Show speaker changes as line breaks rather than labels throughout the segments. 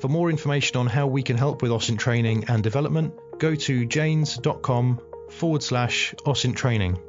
For more information on how we can help with OSINT training and development, go to janes.com forward slash OSINT training.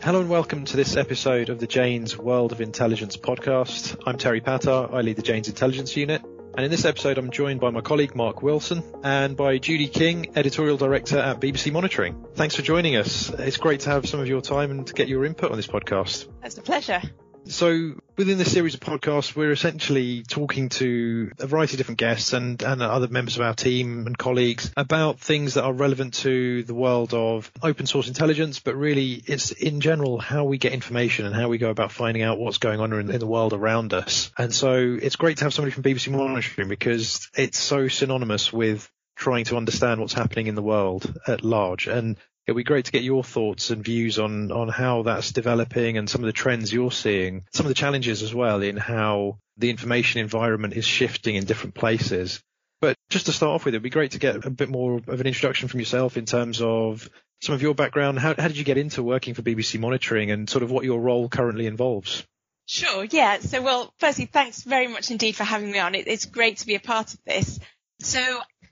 Hello and welcome to this episode of the Janes World of Intelligence podcast. I'm Terry Pattar. I lead the Janes Intelligence Unit. And in this episode, I'm joined by my colleague Mark Wilson and by Judy King, Editorial Director at BBC Monitoring. Thanks for joining us. It's great to have some of your time and to get your input on this podcast.
It's a pleasure.
So within this series of podcasts, we're essentially talking to a variety of different guests and, and other members of our team and colleagues about things that are relevant to the world of open source intelligence, but really it's in general how we get information and how we go about finding out what's going on in, in the world around us. And so it's great to have somebody from BBC Monitoring because it's so synonymous with trying to understand what's happening in the world at large. And It'd be great to get your thoughts and views on, on how that's developing and some of the trends you're seeing, some of the challenges as well in how the information environment is shifting in different places. But just to start off with, it'd be great to get a bit more of an introduction from yourself in terms of some of your background. How, how did you get into working for BBC Monitoring and sort of what your role currently involves?
Sure, yeah. So, well, firstly, thanks very much indeed for having me on. It, it's great to be a part of this. So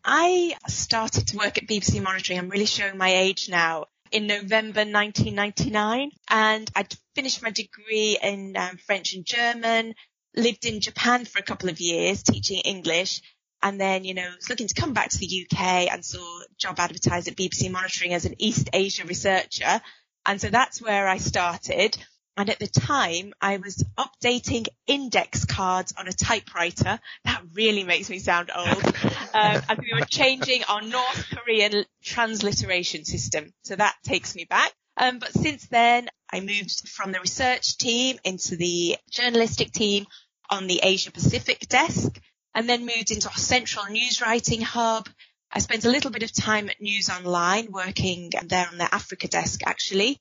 I started to work at BBC Monitoring. I'm really showing my age now in November 1999 and I'd finished my degree in um, French and German, lived in Japan for a couple of years teaching English and then, you know, was looking to come back to the UK and saw job advertised at BBC Monitoring as an East Asia researcher. And so that's where I started. And at the time, I was updating index cards on a typewriter. That really makes me sound old. Um, and we were changing our North Korean transliteration system. So that takes me back. Um, but since then, I moved from the research team into the journalistic team on the Asia Pacific desk and then moved into our central news writing hub. I spent a little bit of time at News Online working there on the Africa desk actually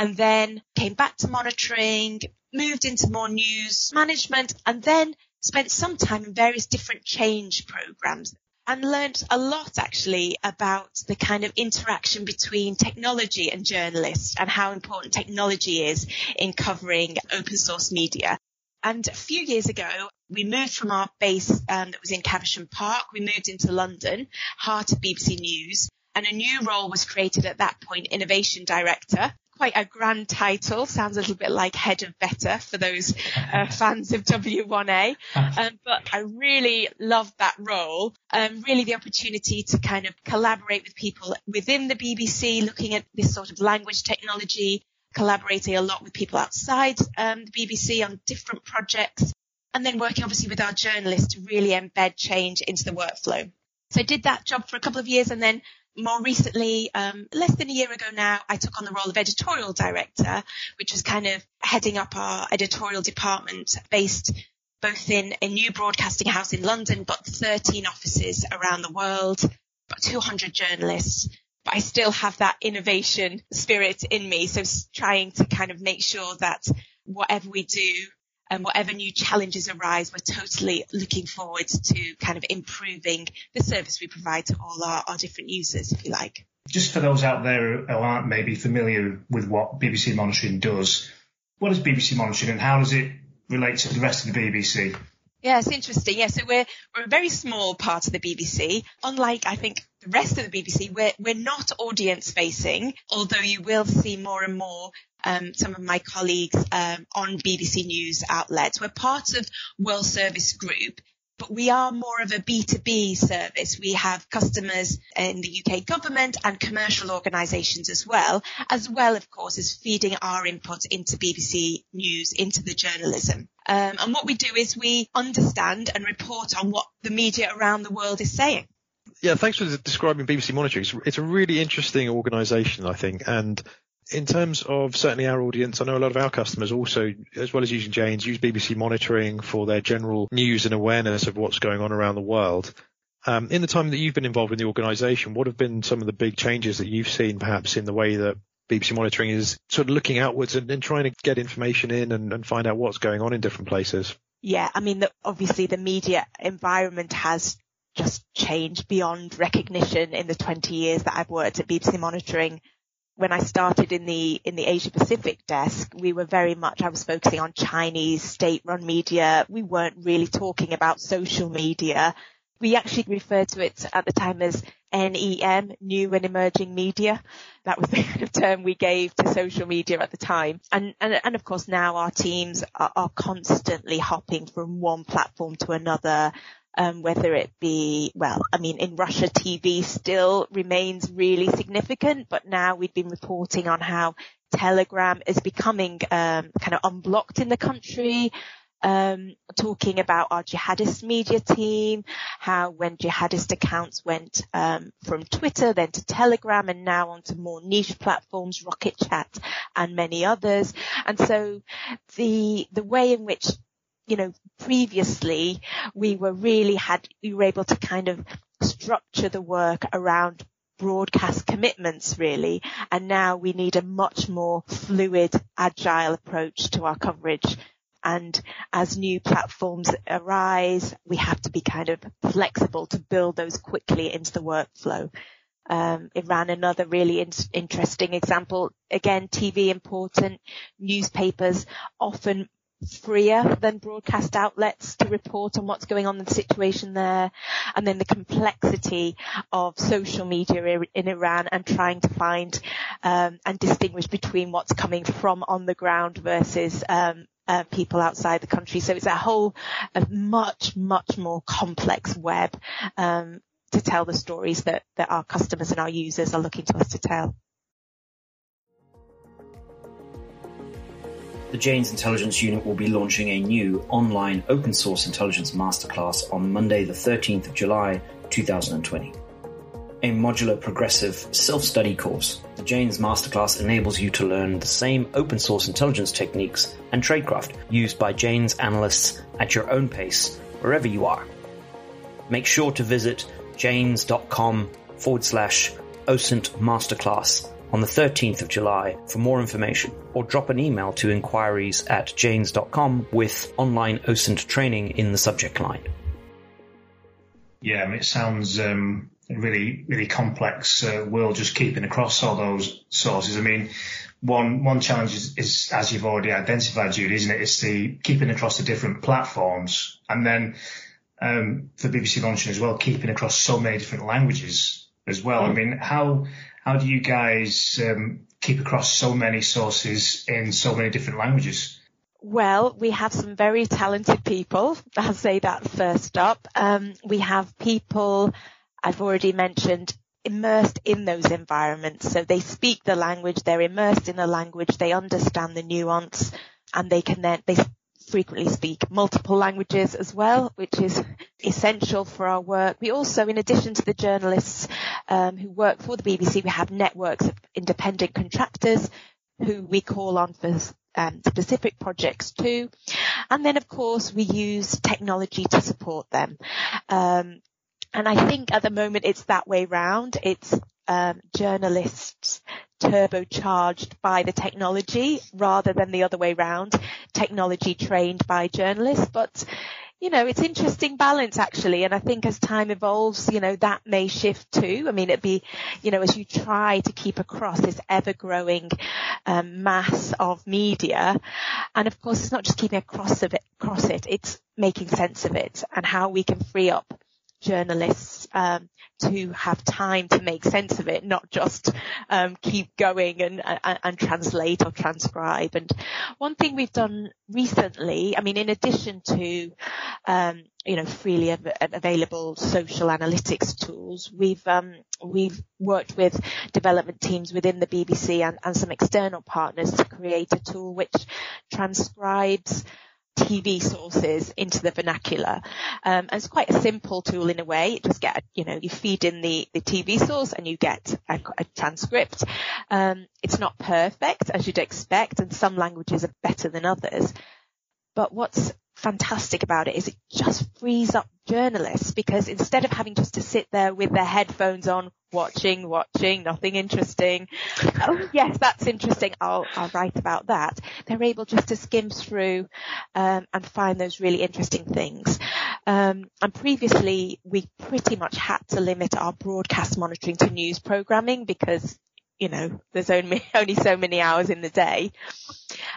and then came back to monitoring, moved into more news management, and then spent some time in various different change programs and learned a lot actually about the kind of interaction between technology and journalists and how important technology is in covering open source media. And a few years ago, we moved from our base um, that was in Caversham Park. We moved into London, heart of BBC News, and a new role was created at that point, Innovation Director quite a grand title. Sounds a little bit like head of better for those uh, fans of W1A. Um, but I really loved that role. Um, really the opportunity to kind of collaborate with people within the BBC, looking at this sort of language technology, collaborating a lot with people outside um, the BBC on different projects, and then working obviously with our journalists to really embed change into the workflow. So I did that job for a couple of years and then more recently, um, less than a year ago now, I took on the role of editorial director, which was kind of heading up our editorial department based both in a new broadcasting house in London, but 13 offices around the world, about 200 journalists. But I still have that innovation spirit in me. So trying to kind of make sure that whatever we do and whatever new challenges arise, we're totally looking forward to kind of improving the service we provide to all our, our different users, if you like.
Just for those out there who aren't maybe familiar with what BBC Monitoring does, what is BBC Monitoring and how does it relate to the rest of the BBC?
Yeah, it's interesting. Yeah, so we're we're a very small part of the BBC. Unlike I think the rest of the BBC, we're we're not audience facing, although you will see more and more um, some of my colleagues um, on BBC News outlets. We're part of World Service Group, but we are more of a B2B service. We have customers in the UK government and commercial organisations as well, as well, of course, as feeding our input into BBC News, into the journalism. Um, and what we do is we understand and report on what the media around the world is saying.
Yeah, thanks for describing BBC Monitoring. It's, it's a really interesting organisation, I think, and in terms of certainly our audience, I know a lot of our customers also, as well as using Janes, use BBC monitoring for their general news and awareness of what's going on around the world. Um, in the time that you've been involved in the organisation, what have been some of the big changes that you've seen perhaps in the way that BBC monitoring is sort of looking outwards and, and trying to get information in and, and, find out what's going on in different places?
Yeah, I mean, the, obviously the media environment has just changed beyond recognition in the 20 years that I've worked at BBC monitoring when I started in the in the Asia Pacific desk, we were very much I was focusing on Chinese state-run media. We weren't really talking about social media. We actually referred to it at the time as NEM, new and emerging media. That was the kind of term we gave to social media at the time. And, and, and of course now our teams are, are constantly hopping from one platform to another. Um, whether it be, well, I mean, in Russia, TV still remains really significant, but now we've been reporting on how Telegram is becoming um, kind of unblocked in the country um, talking about our jihadist media team, how when jihadist accounts went um, from Twitter then to Telegram and now onto more niche platforms, Rocket Chat and many others. And so the the way in which you know previously we were really had we were able to kind of structure the work around broadcast commitments really and now we need a much more fluid agile approach to our coverage and as new platforms arise, we have to be kind of flexible to build those quickly into the workflow. Um, Iran, another really in- interesting example. Again, TV important. Newspapers often freer than broadcast outlets to report on what's going on in the situation there. And then the complexity of social media in Iran and trying to find um, and distinguish between what's coming from on the ground versus um, uh, people outside the country. So it's a whole, a much, much more complex web um, to tell the stories that, that our customers and our users are looking to us to tell.
The Jane's Intelligence Unit will be launching a new online open source intelligence masterclass on Monday, the 13th of July, 2020 a modular progressive self-study course. The Jane's Masterclass enables you to learn the same open source intelligence techniques and tradecraft used by Jane's analysts at your own pace, wherever you are. Make sure to visit janes.com forward slash OSINT Masterclass on the 13th of July for more information or drop an email to inquiries at janes.com with online OSINT training in the subject line.
Yeah, it sounds um, really, really complex uh, world just keeping across all those sources. I mean, one one challenge is, is, as you've already identified, Judy, isn't it? It's the keeping across the different platforms, and then um, for BBC Launching as well, keeping across so many different languages as well. I mean, how how do you guys um, keep across so many sources in so many different languages?
Well, we have some very talented people. I'll say that first up. Um, we have people I've already mentioned immersed in those environments. So they speak the language, they're immersed in the language, they understand the nuance and they can then, they frequently speak multiple languages as well, which is essential for our work. We also, in addition to the journalists um, who work for the BBC, we have networks of independent contractors who we call on for um, specific projects too. And then of course we use technology to support them. Um, and I think at the moment it's that way round. It's um, journalists turbocharged by the technology rather than the other way round, technology trained by journalists. But, you know, it's interesting balance actually. And I think as time evolves, you know, that may shift too. I mean, it'd be, you know, as you try to keep across this ever growing um, mass of media. And of course, it's not just keeping across of it, across it, it's making sense of it and how we can free up journalists um, to have time to make sense of it, not just um, keep going and, and, and, translate or transcribe. And one thing we've done recently, I mean, in addition to um, you know freely av- available social analytics tools, we've um, we've worked with development teams within the BBC and, and some external partners to create a tool which transcribes TV sources into the vernacular. Um, and it's quite a simple tool in a way. You just get, you know, you feed in the, the TV source and you get a, a transcript. Um, it's not perfect as you'd expect and some languages are better than others. But what's fantastic about it is it just frees up journalists because instead of having just to sit there with their headphones on, watching, watching, nothing interesting. oh yes, that's interesting. I'll, I'll write about that. They're able just to skim through, um, and find those really interesting things. Um, and previously we pretty much had to limit our broadcast monitoring to news programming because you know, there's only, only so many hours in the day.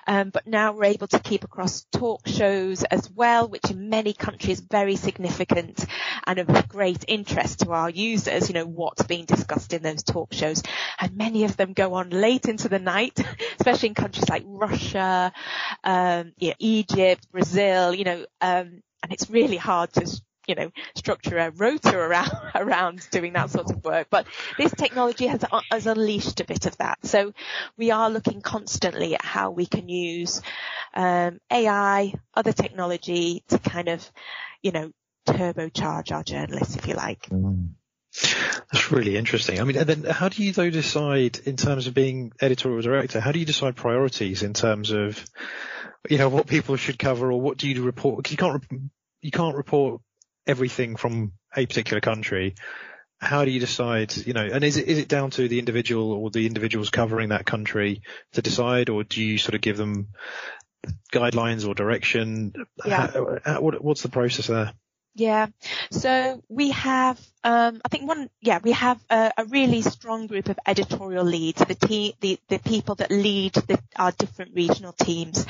Um, but now we're able to keep across talk shows as well, which in many countries very significant and of great interest to our users, you know, what's being discussed in those talk shows. And many of them go on late into the night, especially in countries like Russia, um, Egypt, Brazil, you know, um, and it's really hard to you know, structure a rota around, around doing that sort of work. But this technology has, has unleashed a bit of that. So we are looking constantly at how we can use, um, AI, other technology to kind of, you know, turbocharge our journalists, if you like.
That's really interesting. I mean, and then how do you though decide in terms of being editorial director? How do you decide priorities in terms of, you know, what people should cover or what do you report? Because you can't, you can't report everything from a particular country, how do you decide, you know, and is it, is it down to the individual or the individuals covering that country to decide, or do you sort of give them guidelines or direction?
Yeah.
How, how, what, what's the process there?
Yeah. So we have, um, I think one, yeah, we have a, a, really strong group of editorial leads, the team, the, the people that lead the, our different regional teams.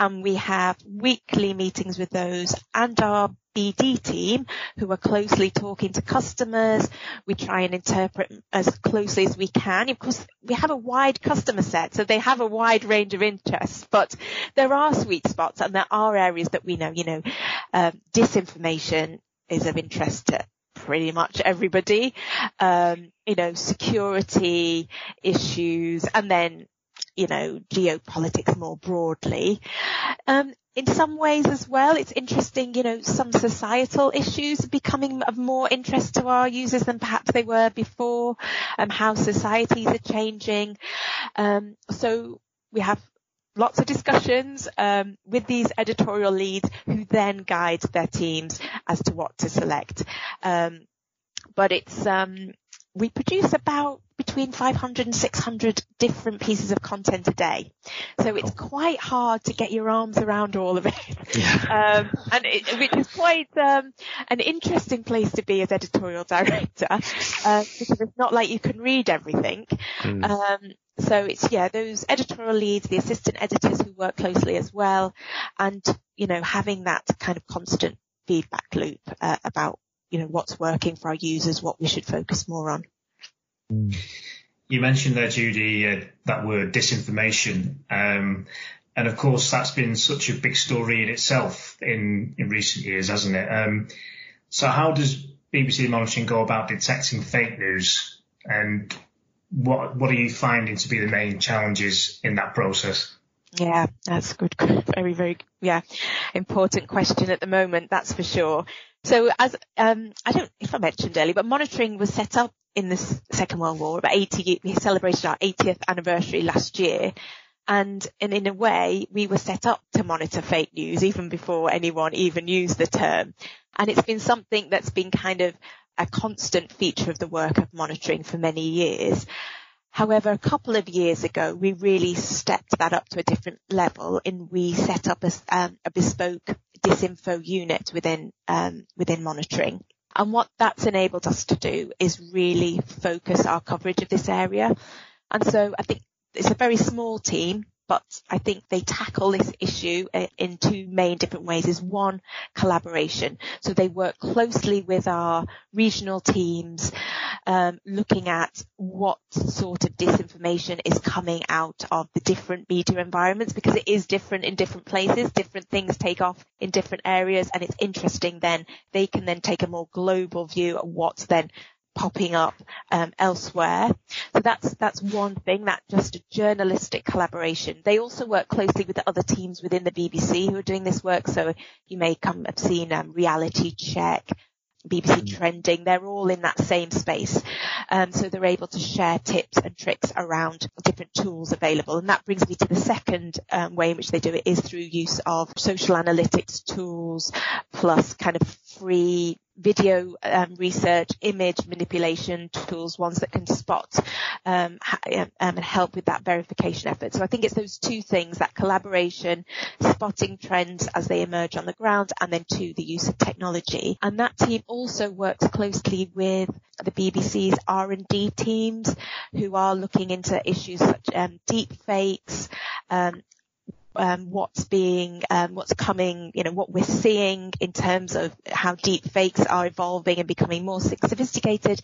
And we have weekly meetings with those and our BD team who are closely talking to customers. We try and interpret as closely as we can. Of course, we have a wide customer set, so they have a wide range of interests, but there are sweet spots and there are areas that we know, you know, um, disinformation is of interest to pretty much everybody. Um, you know, security issues and then you know, geopolitics more broadly. Um, in some ways as well, it's interesting, you know, some societal issues becoming of more interest to our users than perhaps they were before, um, how societies are changing. Um, so we have lots of discussions um, with these editorial leads who then guide their teams as to what to select. Um, but it's um, we produce about between 500 and 600 different pieces of content a day. So it's oh. quite hard to get your arms around all of it. Yeah. Um, and it, which is quite um, an interesting place to be as editorial director uh, because it's not like you can read everything. Mm. Um, so it's yeah those editorial leads, the assistant editors who work closely as well, and you know having that kind of constant feedback loop uh, about you know, what's working for our users, what we should focus more on.
You mentioned there, Judy, uh, that word disinformation. Um, and of course, that's been such a big story in itself in, in recent years, hasn't it? Um, so how does BBC monitoring go about detecting fake news and what, what are you finding to be the main challenges in that process?
Yeah, that's good. Very, very, yeah, important question at the moment. That's for sure. So as, um, I don't, if I mentioned earlier, but monitoring was set up in the Second World War, about 80, we celebrated our 80th anniversary last year. And, in a way, we were set up to monitor fake news even before anyone even used the term. And it's been something that's been kind of a constant feature of the work of monitoring for many years. However, a couple of years ago, we really stepped that up to a different level and we set up a, um, a bespoke disinfo unit within, um, within monitoring. And what that's enabled us to do is really focus our coverage of this area. And so I think it's a very small team, but I think they tackle this issue uh, in two main different ways is one, collaboration. So they work closely with our regional teams, um, looking at what sort of disinformation is coming out of the different media environments because it is different in different places. Different things take off in different areas and it's interesting then they can then take a more global view of what's then popping up um, elsewhere. So that's that's one thing, that just a journalistic collaboration. They also work closely with the other teams within the BBC who are doing this work. So you may come have seen um, Reality Check, BBC mm. Trending, they're all in that same space. Um, so they're able to share tips and tricks around different tools available. And that brings me to the second um, way in which they do it is through use of social analytics tools plus kind of free video um, research, image manipulation tools, ones that can spot um, um, and help with that verification effort. So I think it's those two things, that collaboration, spotting trends as they emerge on the ground, and then two, the use of technology. And that team also works closely with the BBC's R&D teams who are looking into issues such um, deep fakes, um, um, what's being, um, what's coming, you know, what we're seeing in terms of how deep fakes are evolving and becoming more sophisticated,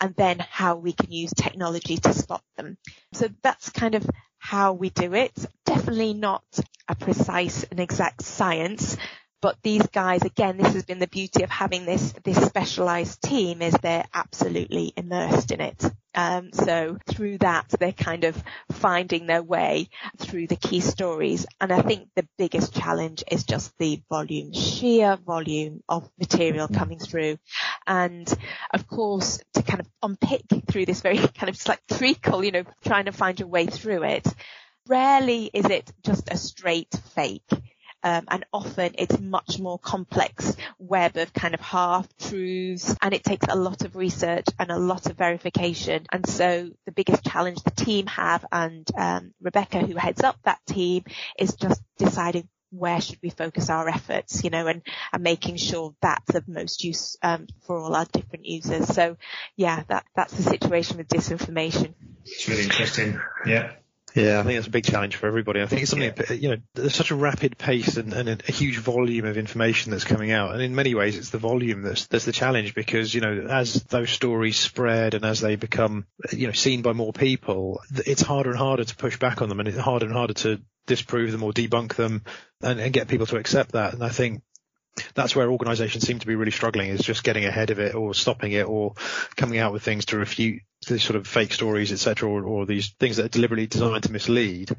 and then how we can use technology to spot them. So that's kind of how we do it. Definitely not a precise and exact science, but these guys, again, this has been the beauty of having this, this specialized team is they're absolutely immersed in it. Um, so through that, they're kind of finding their way through the key stories. And I think the biggest challenge is just the volume, sheer volume of material mm. coming through. And of course, to kind of unpick through this very kind of like treacle, you know, trying to find your way through it, rarely is it just a straight fake um, and often it's much more complex web of kind of half truths and it takes a lot of research and a lot of verification. And so the biggest challenge the team have and um, Rebecca who heads up that team is just deciding where should we focus our efforts, you know, and, and making sure that's of most use um, for all our different users. So yeah, that that's the situation with disinformation.
It's really interesting. Yeah.
Yeah, I think that's a big challenge for everybody. I think it's something, yeah. you know, there's such a rapid pace and, and a, a, huge volume of information that's coming out. And in many ways, it's the volume that's, that's the challenge because, you know, as those stories spread and as they become, you know, seen by more people, it's harder and harder to push back on them and it's harder and harder to disprove them or debunk them and, and get people to accept that. And I think that's where organizations seem to be really struggling is just getting ahead of it or stopping it or coming out with things to refute these sort of fake stories, etc., or, or these things that are deliberately designed to mislead.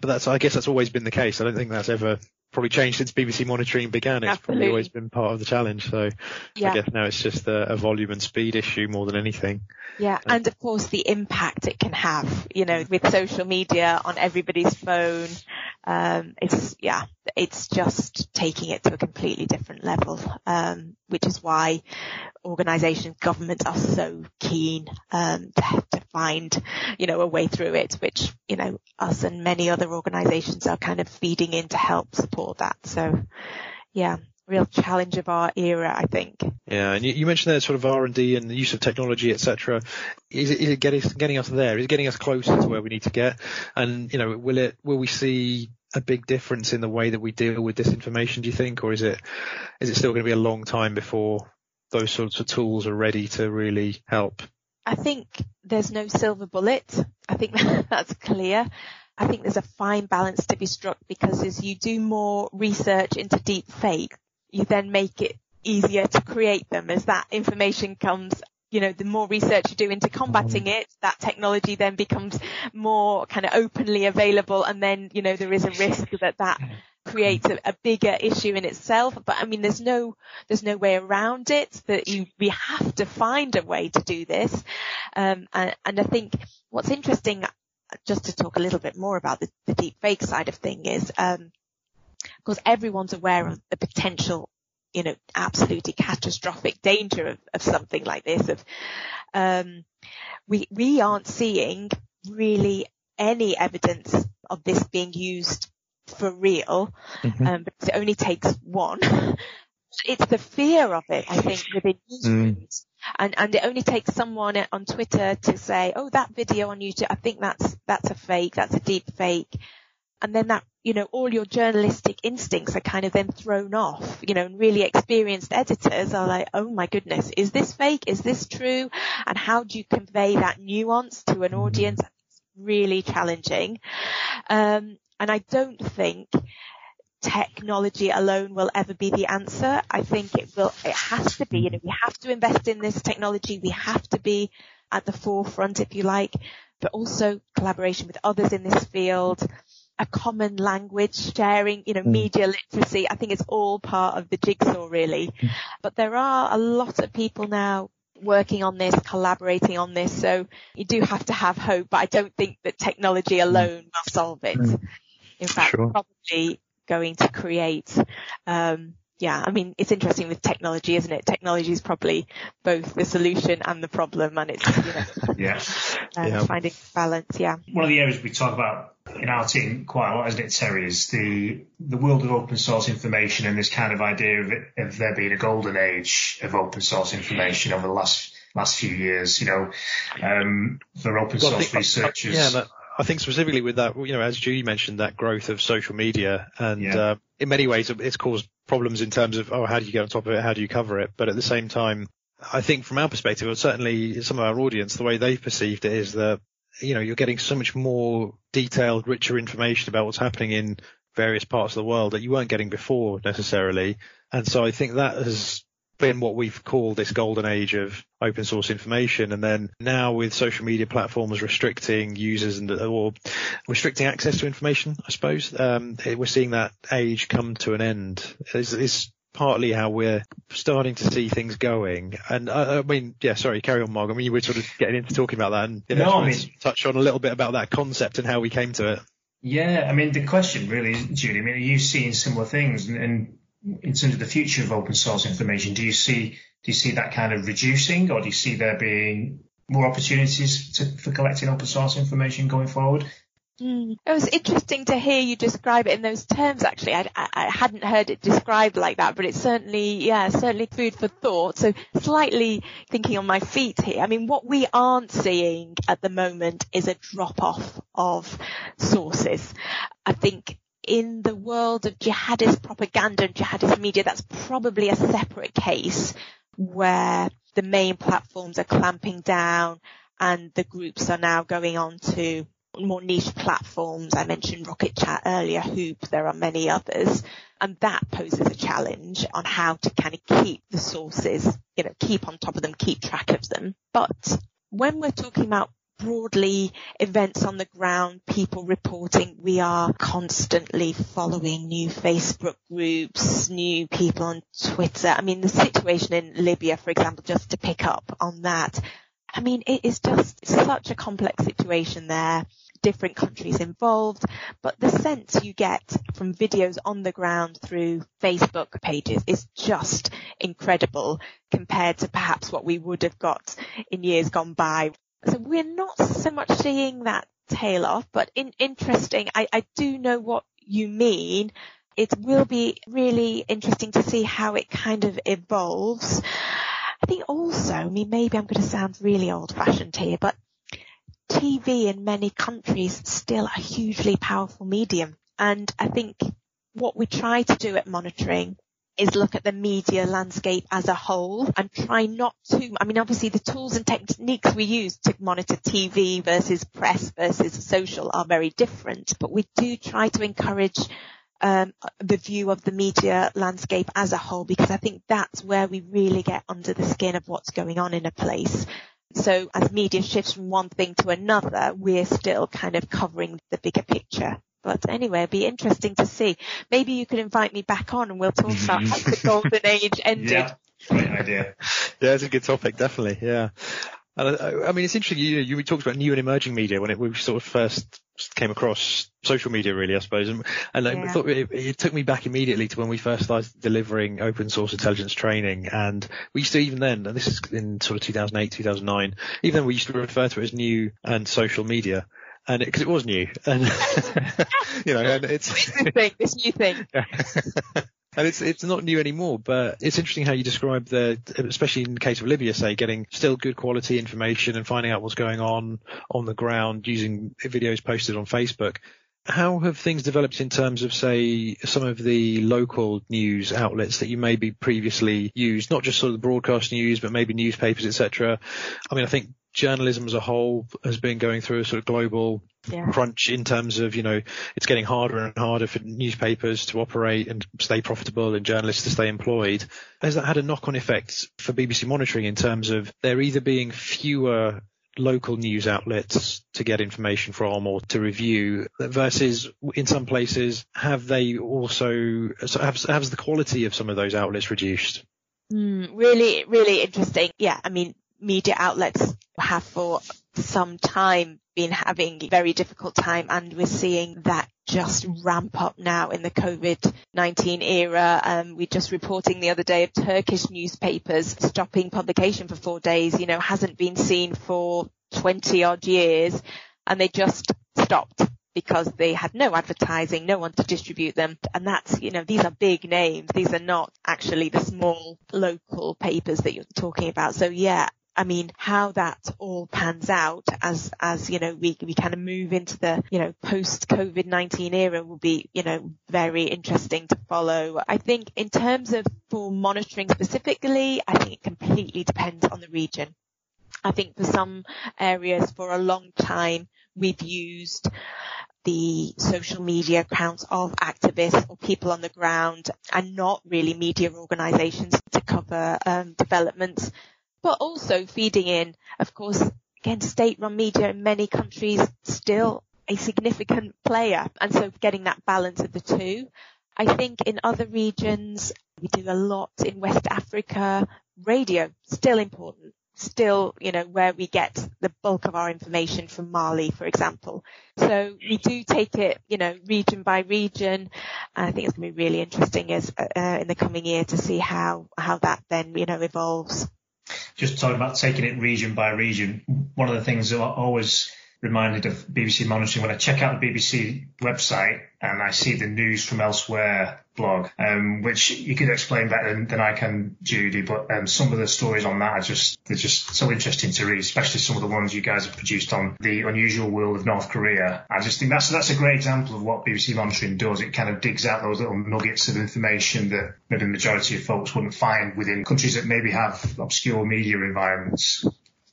But that's, I guess that's always been the case. I don't think that's ever probably changed since BBC monitoring began. It's Absolutely. probably always been part of the challenge. So yeah. I guess now it's just a, a, volume and speed issue more than anything.
Yeah. Um, and of course the impact it can have, you know, with social media on everybody's phone. Um, it's, yeah, it's just taking it to a completely different level. Um, which is why organizations, governments are so keen, um, to, to find, you know, a way through it, which, you know, us and many other organizations are kind of feeding in to help support that. So yeah, real challenge of our era, I think.
Yeah, and you, mentioned there sort of R and D and the use of technology, etc. Is it, is it getting getting us there? Is it getting us closer to where we need to get? And you know, will it will we see a big difference in the way that we deal with disinformation? Do you think, or is it is it still going to be a long time before those sorts of tools are ready to really help?
I think there's no silver bullet. I think that's clear. I think there's a fine balance to be struck because as you do more research into deep fake, you then make it easier to create them as that information comes you know, the more research you do into combating mm-hmm. it, that technology then becomes more kind of openly available and then, you know, there is a risk that that creates a, a, bigger issue in itself. But I mean, there's no, there's no way around it that you, we have to find a way to do this. Um, and, and I think what's interesting, just to talk a little bit more about the, the deep fake side of thing is, um, of course, everyone's aware of the potential you know, absolutely catastrophic danger of, of something like this. Of, um, we, we aren't seeing really any evidence of this being used for real. Mm-hmm. Um, it only takes one. it's the fear of it, I think, within newsrooms. Mm. And, and it only takes someone on Twitter to say, oh, that video on YouTube, I think that's, that's a fake, that's a deep fake and then that, you know, all your journalistic instincts are kind of then thrown off, you know, and really experienced editors are like, oh my goodness, is this fake? Is this true? And how do you convey that nuance to an audience? It's really challenging. Um, and I don't think technology alone will ever be the answer. I think it will, it has to be, you know, we have to invest in this technology. We have to be at the forefront, if you like, but also collaboration with others in this field a common language sharing, you know, mm. media literacy. I think it's all part of the jigsaw really. Mm. But there are a lot of people now working on this, collaborating on this. So you do have to have hope, but I don't think that technology mm. alone will solve it. Mm. In fact, sure. probably going to create, um, yeah, I mean, it's interesting with technology, isn't it? Technology is probably both the solution and the problem, and it's, you know,
yeah.
Um, yeah. finding balance. Yeah.
One of the areas we talk about in our team quite a lot, isn't it, Terry, is the, the world of open source information and this kind of idea of, it, of there being a golden age of open source information over the last, last few years, you know, um, for open source researchers.
Yeah, I think specifically with that, you know, as Judy mentioned, that growth of social media and, yeah. uh, in many ways it's caused problems in terms of, oh, how do you get on top of it? How do you cover it? But at the same time, I think from our perspective, or certainly some of our audience, the way they've perceived it is that, you know, you're getting so much more detailed, richer information about what's happening in various parts of the world that you weren't getting before necessarily. And so I think that has been what we've called this golden age of open source information. And then now with social media platforms restricting users and or restricting access to information, I suppose, um, we're seeing that age come to an end. It's, it's partly how we're starting to see things going. And uh, I mean, yeah, sorry, carry on, Mark. I mean, you were sort of getting into talking about that and you know, no, I mean, touch on a little bit about that concept and how we came to it.
Yeah, I mean, the question really, Judy, I mean, are you seeing similar things? And, and in terms of the future of open source information, do you see do you see that kind of reducing, or do you see there being more opportunities to, for collecting open source information going forward?
Mm. It was interesting to hear you describe it in those terms. Actually, I, I, hadn't heard it described like that, but it's certainly, yeah, certainly food for thought. So slightly thinking on my feet here. I mean, what we aren't seeing at the moment is a drop off of sources. I think in the world of jihadist propaganda and jihadist media, that's probably a separate case where the main platforms are clamping down and the groups are now going on to more niche platforms. I mentioned Rocket Chat earlier, Hoop, there are many others. And that poses a challenge on how to kind of keep the sources, you know, keep on top of them, keep track of them. But when we're talking about broadly events on the ground, people reporting. We are constantly following new Facebook groups, new people on Twitter. I mean, the situation in Libya, for example, just to pick up on that. I mean, it is just such a complex situation there different countries involved, but the sense you get from videos on the ground through Facebook pages is just incredible compared to perhaps what we would have got in years gone by so we're not so much seeing that tail off, but in, interesting. I, I do know what you mean. It will be really interesting to see how it kind of evolves. I think also, I mean, maybe I'm going to sound really old fashioned here, but TV in many countries still a hugely powerful medium. And I think what we try to do at monitoring is look at the media landscape as a whole and try not to, I mean, obviously the tools and techniques we use to monitor TV versus press versus social are very different, but we do try to encourage um, the view of the media landscape as a whole because I think that's where we really get under the skin of what's going on in a place. So as media shifts from one thing to another, we're still kind of covering the bigger picture. But anyway, it'd be interesting to see. Maybe you could invite me back on and we'll talk about how the golden age ended.
Yeah, great idea.
yeah, it's a good topic, definitely. Yeah. And I, I mean, it's interesting. You, you talked about new and emerging media when it we sort of first came across social media, really, I suppose. And, and yeah. I thought it, it, took me back immediately to when we first started delivering open source intelligence training. And we used to even then, and this is in sort of 2008, 2009, even then we used to refer to it as new and social media and because it, it, was new, and you know, and it's
this thing, this new thing.
and it's it's not new anymore, but it's interesting how you describe the, especially in the case of Libya, say, getting still good quality information and finding out what's going on on the ground using videos posted on Facebook. How have things developed in terms of, say, some of the local news outlets that you maybe previously used, not just sort of the broadcast news, but maybe newspapers, etc. I mean, I think journalism as a whole has been going through a sort of global yeah. crunch in terms of, you know, it's getting harder and harder for newspapers to operate and stay profitable and journalists to stay employed. Has that had a knock on effect for BBC monitoring in terms of there either being fewer local news outlets to get information from or to review versus in some places have they also have, has the quality of some of those outlets reduced?
Mm, really, really interesting. Yeah, I mean, media outlets have for some time been having a very difficult time and we're seeing that just ramp up now in the COVID-19 era. Um, we're just reporting the other day of Turkish newspapers stopping publication for four days, you know, hasn't been seen for 20 odd years and they just stopped because they had no advertising, no one to distribute them. And that's, you know, these are big names. These are not actually the small local papers that you're talking about. So yeah, I mean, how that all pans out as, as, you know, we, we kind of move into the, you know, post COVID-19 era will be, you know, very interesting to follow. I think in terms of for monitoring specifically, I think it completely depends on the region. I think for some areas for a long time we've used the social media accounts of activists or people on the ground and not really media organisations to cover um, developments, but also feeding in, of course, again, state-run media in many countries still a significant player, and so getting that balance of the two. I think in other regions, we do a lot in West Africa, radio, still important still, you know, where we get the bulk of our information from Mali, for example. So we do take it, you know, region by region. And I think it's going to be really interesting as uh, in the coming year to see how how that then, you know, evolves.
Just talking about taking it region by region. One of the things that I always reminded of BBC monitoring when I check out the BBC website and I see the news from elsewhere blog, um, which you could explain better than, than I can, Judy. But um, some of the stories on that are just they're just so interesting to read, especially some of the ones you guys have produced on the unusual world of North Korea. I just think that's that's a great example of what BBC monitoring does. It kind of digs out those little nuggets of information that maybe the majority of folks wouldn't find within countries that maybe have obscure media environments.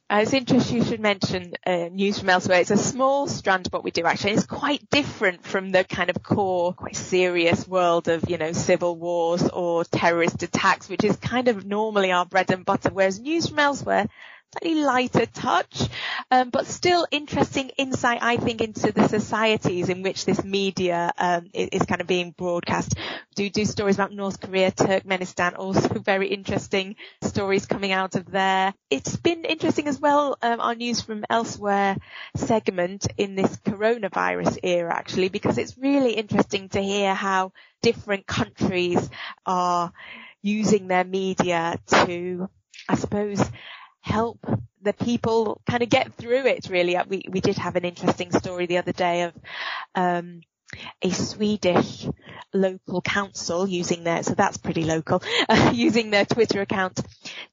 Uh, it's interesting you should mention uh, news from elsewhere. It's a small strand of what we do actually. It's quite different from the kind of core, quite serious world of, you know, civil wars or terrorist attacks, which is kind of normally our bread and butter. Whereas news from elsewhere slightly lighter touch, um, but still interesting insight, I think, into the societies in which this media um, is, is, kind of being broadcast. Do do stories about North Korea, Turkmenistan, also very interesting stories coming out of there. It's been interesting as well, um, our news from elsewhere segment in this coronavirus era, actually, because it's really interesting to hear how different countries are using their media to, I suppose, help the people kind of get through it really. We, we did have an interesting story the other day of, um, a Swedish local council using their, so that's pretty local, uh, using their Twitter account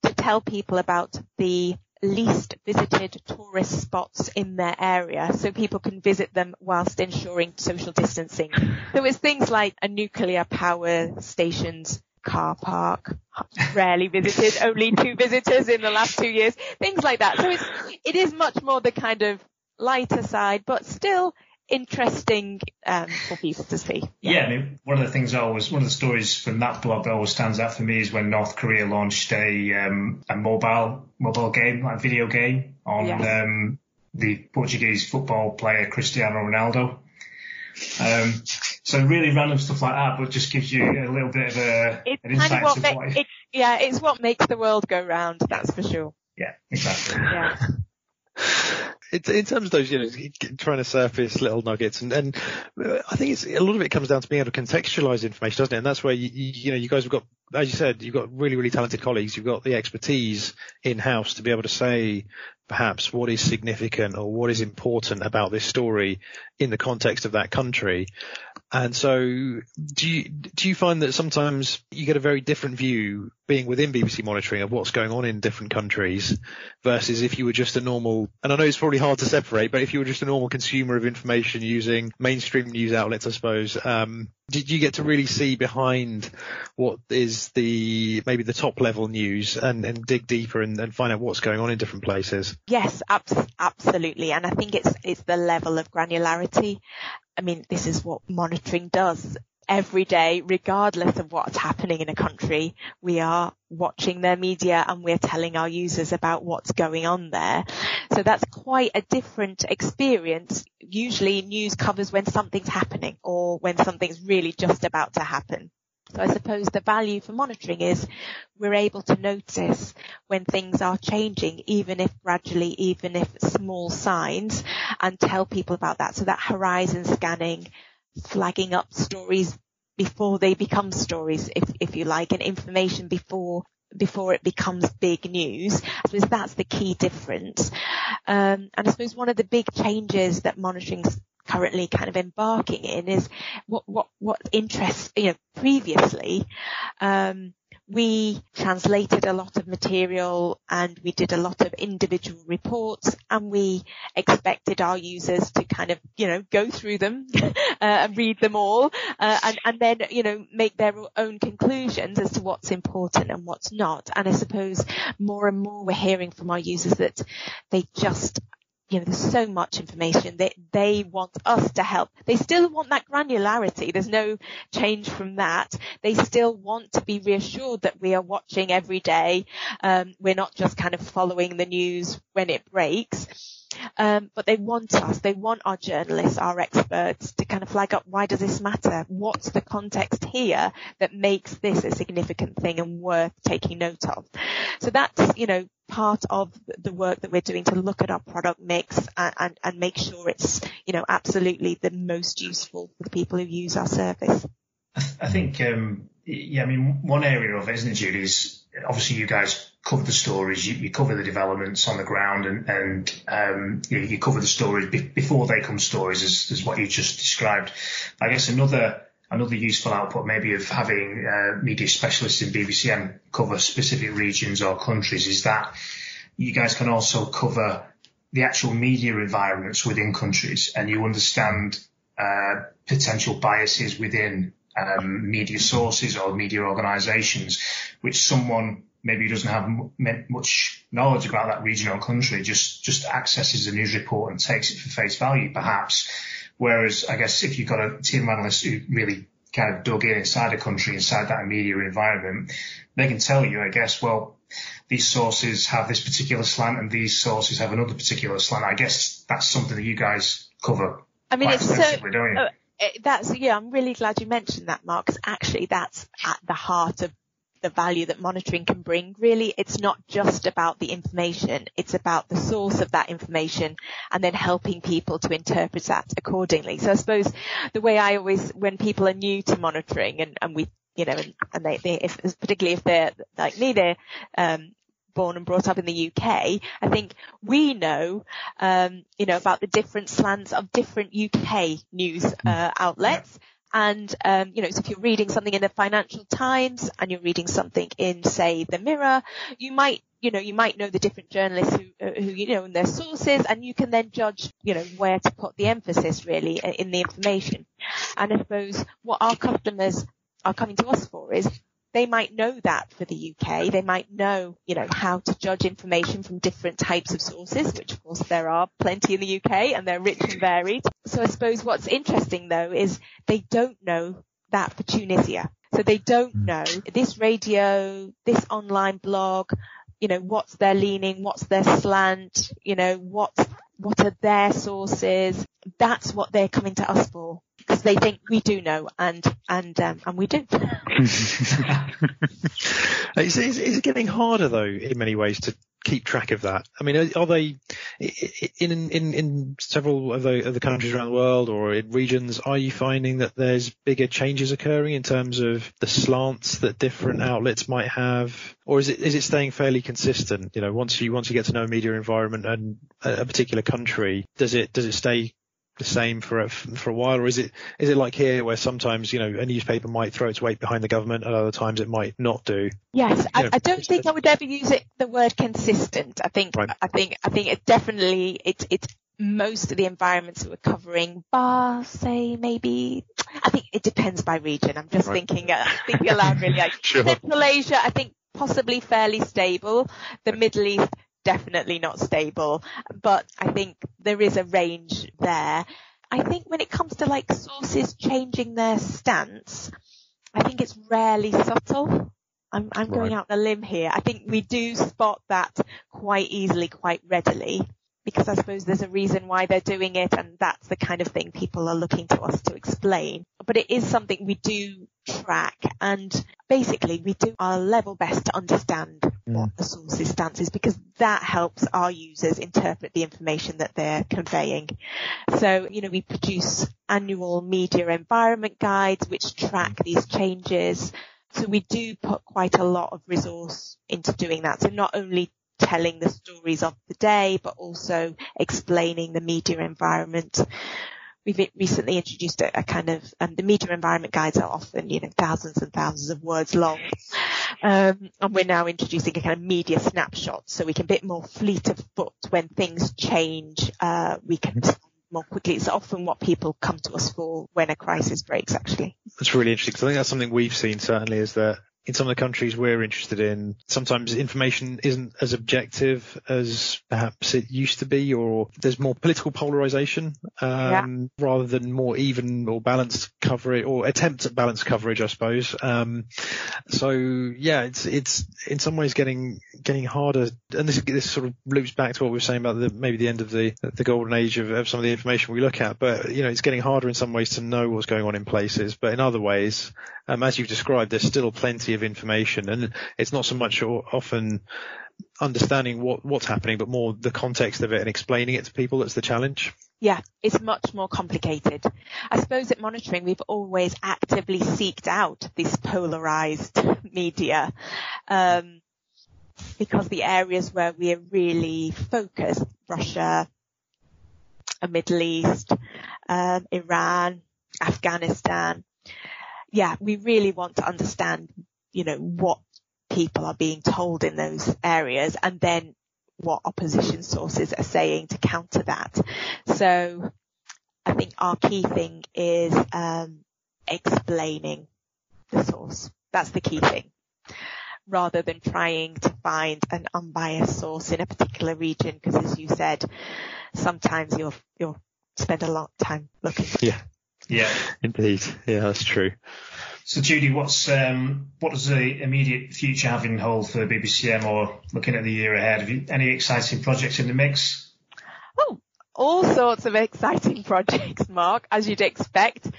to tell people about the least visited tourist spots in their area so people can visit them whilst ensuring social distancing. There was things like a nuclear power station's car park, rarely visited, only two visitors in the last two years, things like that. So it's, it is much more the kind of lighter side, but still interesting um, for people to see.
Yeah. yeah. I mean, one of the things I always, one of the stories from that blog that always stands out for me is when North Korea launched a um, a mobile mobile game, like video game, on yes. um, the Portuguese football player Cristiano Ronaldo. So really random stuff like that, but just gives you a little bit of a, it's an insight kind of what, what
it, yeah, it's what makes the world go round. That's for sure.
Yeah, exactly.
Yeah.
It, in terms of those, you know, trying to surface little nuggets, and, and I think it's a lot of it comes down to being able to contextualize information, doesn't it? And that's where you, you, you know, you guys have got, as you said, you've got really, really talented colleagues. You've got the expertise in house to be able to say perhaps what is significant or what is important about this story in the context of that country. And so do you, do you find that sometimes you get a very different view being within BBC monitoring of what's going on in different countries versus if you were just a normal, and I know it's probably hard to separate, but if you were just a normal consumer of information using mainstream news outlets, I suppose, um, did you get to really see behind what is the, maybe the top level news and, and dig deeper and, and find out what's going on in different places?
Yes, ab- absolutely. And I think it's, it's the level of granularity. I mean, this is what monitoring does every day, regardless of what's happening in a country, we are watching their media and we're telling our users about what's going on there. So that's quite a different experience. Usually news covers when something's happening or when something's really just about to happen. So I suppose the value for monitoring is we're able to notice when things are changing, even if gradually, even if small signs and tell people about that. So that horizon scanning, flagging up stories before they become stories, if, if you like, and information before before it becomes big news. I suppose that's the key difference. Um, and I suppose one of the big changes that monitoring's currently kind of embarking in is what what what interests you know previously um, we translated a lot of material and we did a lot of individual reports and we expected our users to kind of, you know, go through them uh, and read them all uh, and, and then, you know, make their own conclusions as to what's important and what's not. And I suppose more and more we're hearing from our users that they just you know, there's so much information that they want us to help. They still want that granularity. There's no change from that. They still want to be reassured that we are watching every day. Um, we're not just kind of following the news when it breaks. Um, but they want us, they want our journalists, our experts to kind of flag up why does this matter? What's the context here that makes this a significant thing and worth taking note of? So that's, you know, part of the work that we're doing to look at our product mix and, and, and make sure it's, you know, absolutely the most useful for the people who use our service.
I think, um, yeah, I mean, one area of it, isn't it, Judy, is obviously you guys cover the stories, you, you cover the developments on the ground, and, and um, you, you, cover the stories be, before they come stories, as, as what you just described. I guess another another useful output maybe of having uh, media specialists in BBCM cover specific regions or countries is that you guys can also cover the actual media environments within countries, and you understand uh, potential biases within um, media sources or media organisations, which someone maybe doesn't have m- much knowledge about that region or country just just accesses the news report and takes it for face value, perhaps. Whereas I guess if you've got a team of analysts who really kind of dug in inside a country, inside that media environment, they can tell you, I guess, well, these sources have this particular slant and these sources have another particular slant. I guess that's something that you guys cover. I mean, it's so, uh,
that's yeah. I'm really glad you mentioned that, Mark, because actually that's at the heart of the value that monitoring can bring. Really, it's not just about the information; it's about the source of that information, and then helping people to interpret that accordingly. So I suppose the way I always, when people are new to monitoring, and, and we you know, and, and they, they if, particularly if they're like me, they're um, born and brought up in the UK, I think we know, um, you know, about the different slants of different UK news uh, outlets. And, um, you know, so if you're reading something in the Financial Times and you're reading something in, say, the Mirror, you might, you know, you might know the different journalists who, uh, who, you know, and their sources and you can then judge, you know, where to put the emphasis really in the information. And I suppose what our customers are coming to us for is they might know that for the UK. They might know, you know, how to judge information from different types of sources, which of course there are plenty in the UK and they're rich and varied. So I suppose what's interesting though is they don't know that for Tunisia. So they don't hmm. know this radio, this online blog, you know, what's their leaning, what's their slant, you know, what, what are their sources. That's what they're coming to us for because they think we do know and and um, and we do.
is, is, is, it getting harder though in many ways to keep track of that? I mean, are, they in in in several of the, of the countries around the world or in regions? Are you finding that there's bigger changes occurring in terms of the slants that different outlets might have, or is it is it staying fairly consistent? You know, once you once you get to know a media environment and a, a particular country, does it does it stay the same for a, for a while, or is it is it like here where sometimes you know a newspaper might throw its weight behind the government, and other times it might not do?
Yes, I, I, don't think I would ever use it the word consistent. I think right. I think I think it definitely it's it's most of the environments that we're covering, bar say maybe I think it depends by region. I'm just right. thinking uh, thinking aloud really. Like sure. Central Asia, I think possibly fairly stable. The Middle East definitely not stable, but I think there is a range there. I think when it comes to like sources changing their stance, I think it's rarely subtle. I'm, I'm right. going out on a limb here. I think we do spot that quite easily, quite readily because I suppose there's a reason why they're doing it and that's the kind of thing people are looking to us to explain. But it is something we do track and basically we do our level best to understand mm. what the source's stance is because that helps our users interpret the information that they're conveying. So, you know, we produce annual media environment guides which track mm. these changes. So we do put quite a lot of resource into doing that. So not only telling the stories of the day, but also explaining the media environment. we've recently introduced a, a kind of um, the media environment guides are often you know thousands and thousands of words long. Um, and we're now introducing a kind of media snapshot so we can be a bit more fleet of foot when things change uh, we can more quickly. It's often what people come to us for when a crisis breaks actually.
That's really interesting because i think that's something we've seen certainly is that in some of the countries we're interested in, sometimes information isn't as objective as perhaps it used to be, or there's more political polarization um, yeah. rather than more even or balanced coverage or attempt at balanced coverage, I suppose. Um, so yeah, it's it's in some ways getting getting harder, and this this sort of loops back to what we were saying about the maybe the end of the the golden age of, of some of the information we look at. But you know, it's getting harder in some ways to know what's going on in places, but in other ways, um, as you've described, there's still plenty of information, and it's not so much often understanding what what's happening, but more the context of it and explaining it to people that's the challenge.
Yeah, it's much more complicated. I suppose at monitoring, we've always actively seeked out this polarized media. Um, because the areas where we are really focused, Russia, the Middle East, um, Iran, Afghanistan, yeah, we really want to understand, you know, what people are being told in those areas and then what opposition sources are saying to counter that. So I think our key thing is um, explaining the source. That's the key thing. Rather than trying to find an unbiased source in a particular region, because as you said, sometimes you'll you'll spend a lot of time looking.
Yeah.
Yeah,
indeed. Yeah, that's true.
So, Judy, what's um, what does the immediate future have in hold for BBCM, or looking at the year ahead? Have you any exciting projects in the mix?
Oh, all sorts of exciting projects, Mark, as you'd expect.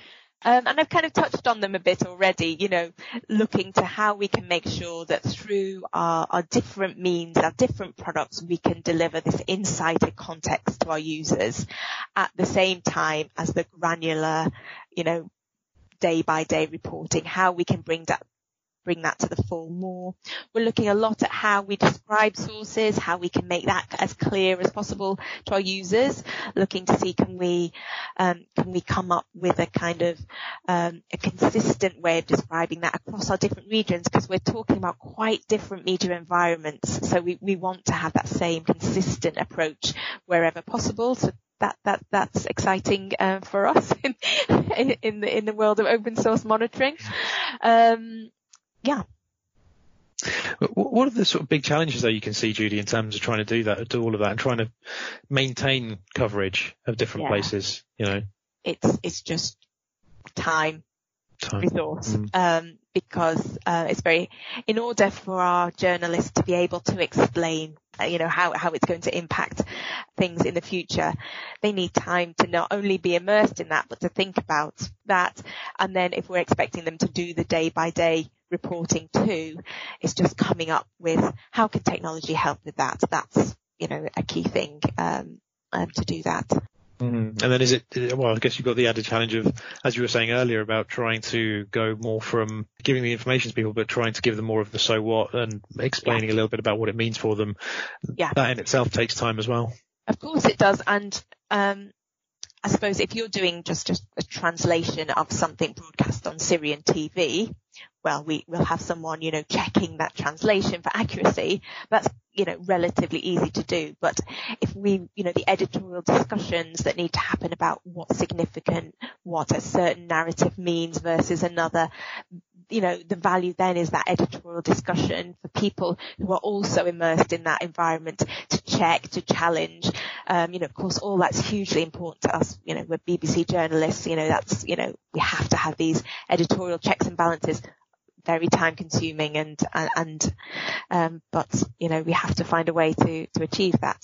Um, and I've kind of touched on them a bit already, you know, looking to how we can make sure that through our, our different means, our different products, we can deliver this insight and context to our users at the same time as the granular, you know, day by day reporting, how we can bring that bring that to the fore more. We're looking a lot at how we describe sources, how we can make that as clear as possible to our users, looking to see can we, um, can we come up with a kind of, um, a consistent way of describing that across our different regions because we're talking about quite different media environments. So we, we want to have that same consistent approach wherever possible. So that that that's exciting uh, for us in, in the in the world of open source monitoring. Um, yeah.
What are the sort of big challenges that you can see, Judy, in terms of trying to do that, do all of that, and trying to maintain coverage of different yeah. places? You know,
it's it's just time, time. resource, mm. um, because uh, it's very. In order for our journalists to be able to explain, uh, you know, how how it's going to impact things in the future, they need time to not only be immersed in that, but to think about that, and then if we're expecting them to do the day by day reporting too is just coming up with how can technology help with that. That's, you know, a key thing, um, um, to do that.
Mm. And then is it, well, I guess you've got the added challenge of, as you were saying earlier, about trying to go more from giving the information to people, but trying to give them more of the so what and explaining yeah. a little bit about what it means for them.
Yeah.
That in itself takes time as well.
Of course it does. And, um, I suppose if you're doing just, just a translation of something broadcast on Syrian TV, well, we will have someone, you know, checking that translation for accuracy. That's, you know, relatively easy to do. But if we, you know, the editorial discussions that need to happen about what's significant, what a certain narrative means versus another, you know, the value then is that editorial discussion for people who are also immersed in that environment to check, to challenge. Um, you know, of course, all that's hugely important to us. You know, we're BBC journalists, you know, that's, you know, we have to have these editorial checks and balances very time consuming and, and, um, but, you know, we have to find a way to, to achieve that.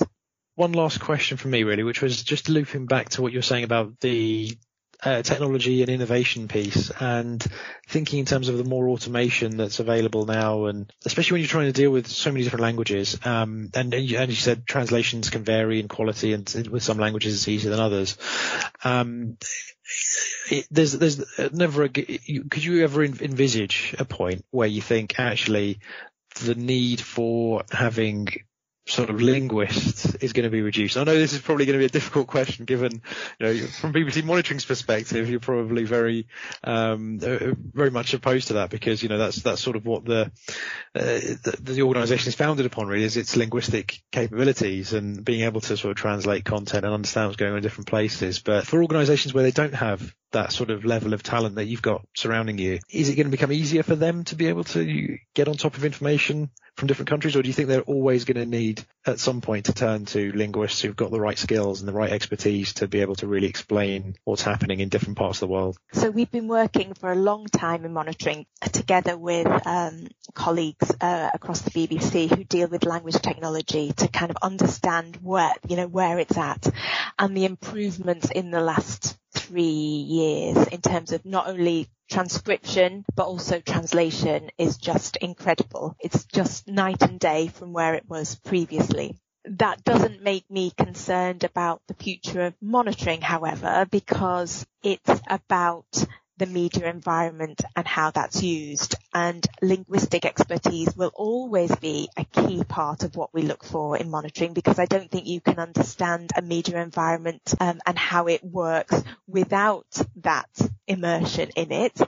One last question from me really, which was just looping back to what you were saying about the uh, technology and innovation piece and thinking in terms of the more automation that's available now and especially when you're trying to deal with so many different languages um, and, and you, and, you, said translations can vary in quality and with some languages it's easier than others. Um, it, there's there's never a could you ever envisage a point where you think actually the need for having sort of linguist is going to be reduced? I know this is probably going to be a difficult question given, you know, from BBC monitoring's perspective, you're probably very, um, uh, very much opposed to that because, you know, that's, that's sort of what the, uh, the, the organization is founded upon really is its linguistic capabilities and being able to sort of translate content and understand what's going on in different places. But for organizations where they don't have that sort of level of talent that you've got surrounding you, is it going to become easier for them to be able to get on top of information from different countries, or do you think they're always going to need at some point to turn to linguists who've got the right skills and the right expertise to be able to really explain what's happening in different parts of the world?
So we've been working for a long time in monitoring together with um, colleagues uh, across the BBC who deal with language technology to kind of understand where, you know, where it's at and the improvements in the last three years in terms of not only transcription but also translation is just incredible. It's just night and day from where it was previously. That doesn't make me concerned about the future of monitoring, however, because it's about the media environment and how that's used. And linguistic expertise will always be a key part of what we look for in monitoring because I don't think you can understand a media environment um, and how it works without that immersion in it.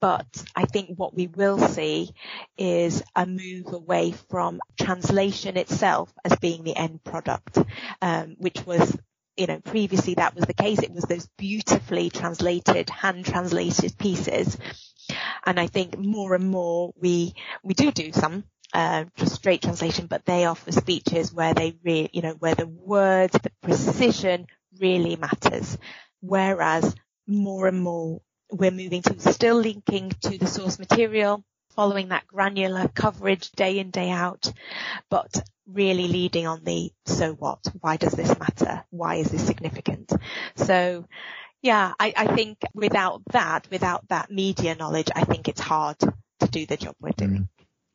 But I think what we will see is a move away from translation itself as being the end product, um, which was you know, previously that was the case. It was those beautifully translated, hand translated pieces. And I think more and more we, we do do some, uh, just straight translation, but they offer speeches where they really, you know, where the words, the precision really matters. Whereas more and more we're moving to still linking to the source material, following that granular coverage day in, day out, but really leading on the so what? Why does this matter? Why is this significant? So yeah, I, I think without that, without that media knowledge, I think it's hard to do the job we're doing.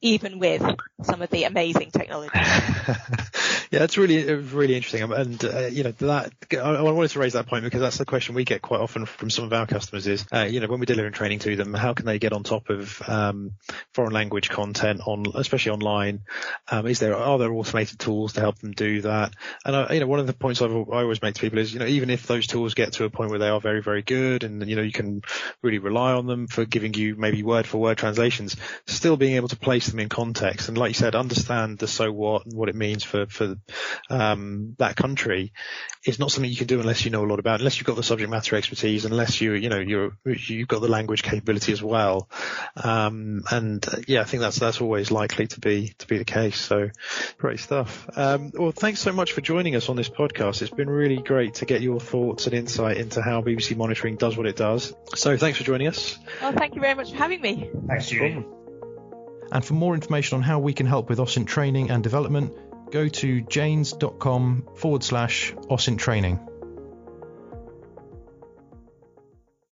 Even with some of the amazing technology.
yeah, it's really, really interesting. And, uh, you know, that, I, wanted to raise that point because that's the question we get quite often from some of our customers is, uh, you know, when we're delivering training to them, how can they get on top of, um, foreign language content on, especially online? Um, is there, are there automated tools to help them do that? And, you know, one of the points I've, I always make to people is, you know, even if those tools get to a point where they are very, very good and, you know, you can really rely on them for giving you maybe word for word translations, still being able to place them in context. And like you said understand the so what and what it means for for um, that country is not something you can do unless you know a lot about unless you've got the subject matter expertise unless you you know you're you've got the language capability as well. Um, and uh, yeah I think that's that's always likely to be to be the case. So great stuff. Um, well thanks so much for joining us on this podcast. It's been really great to get your thoughts and insight into how BBC monitoring does what it does. So thanks for joining us.
Well thank you very much for having me.
Thanks Judy
and for more information on how we can help with OSINT training and development, go to janes.com forward slash OSINT training.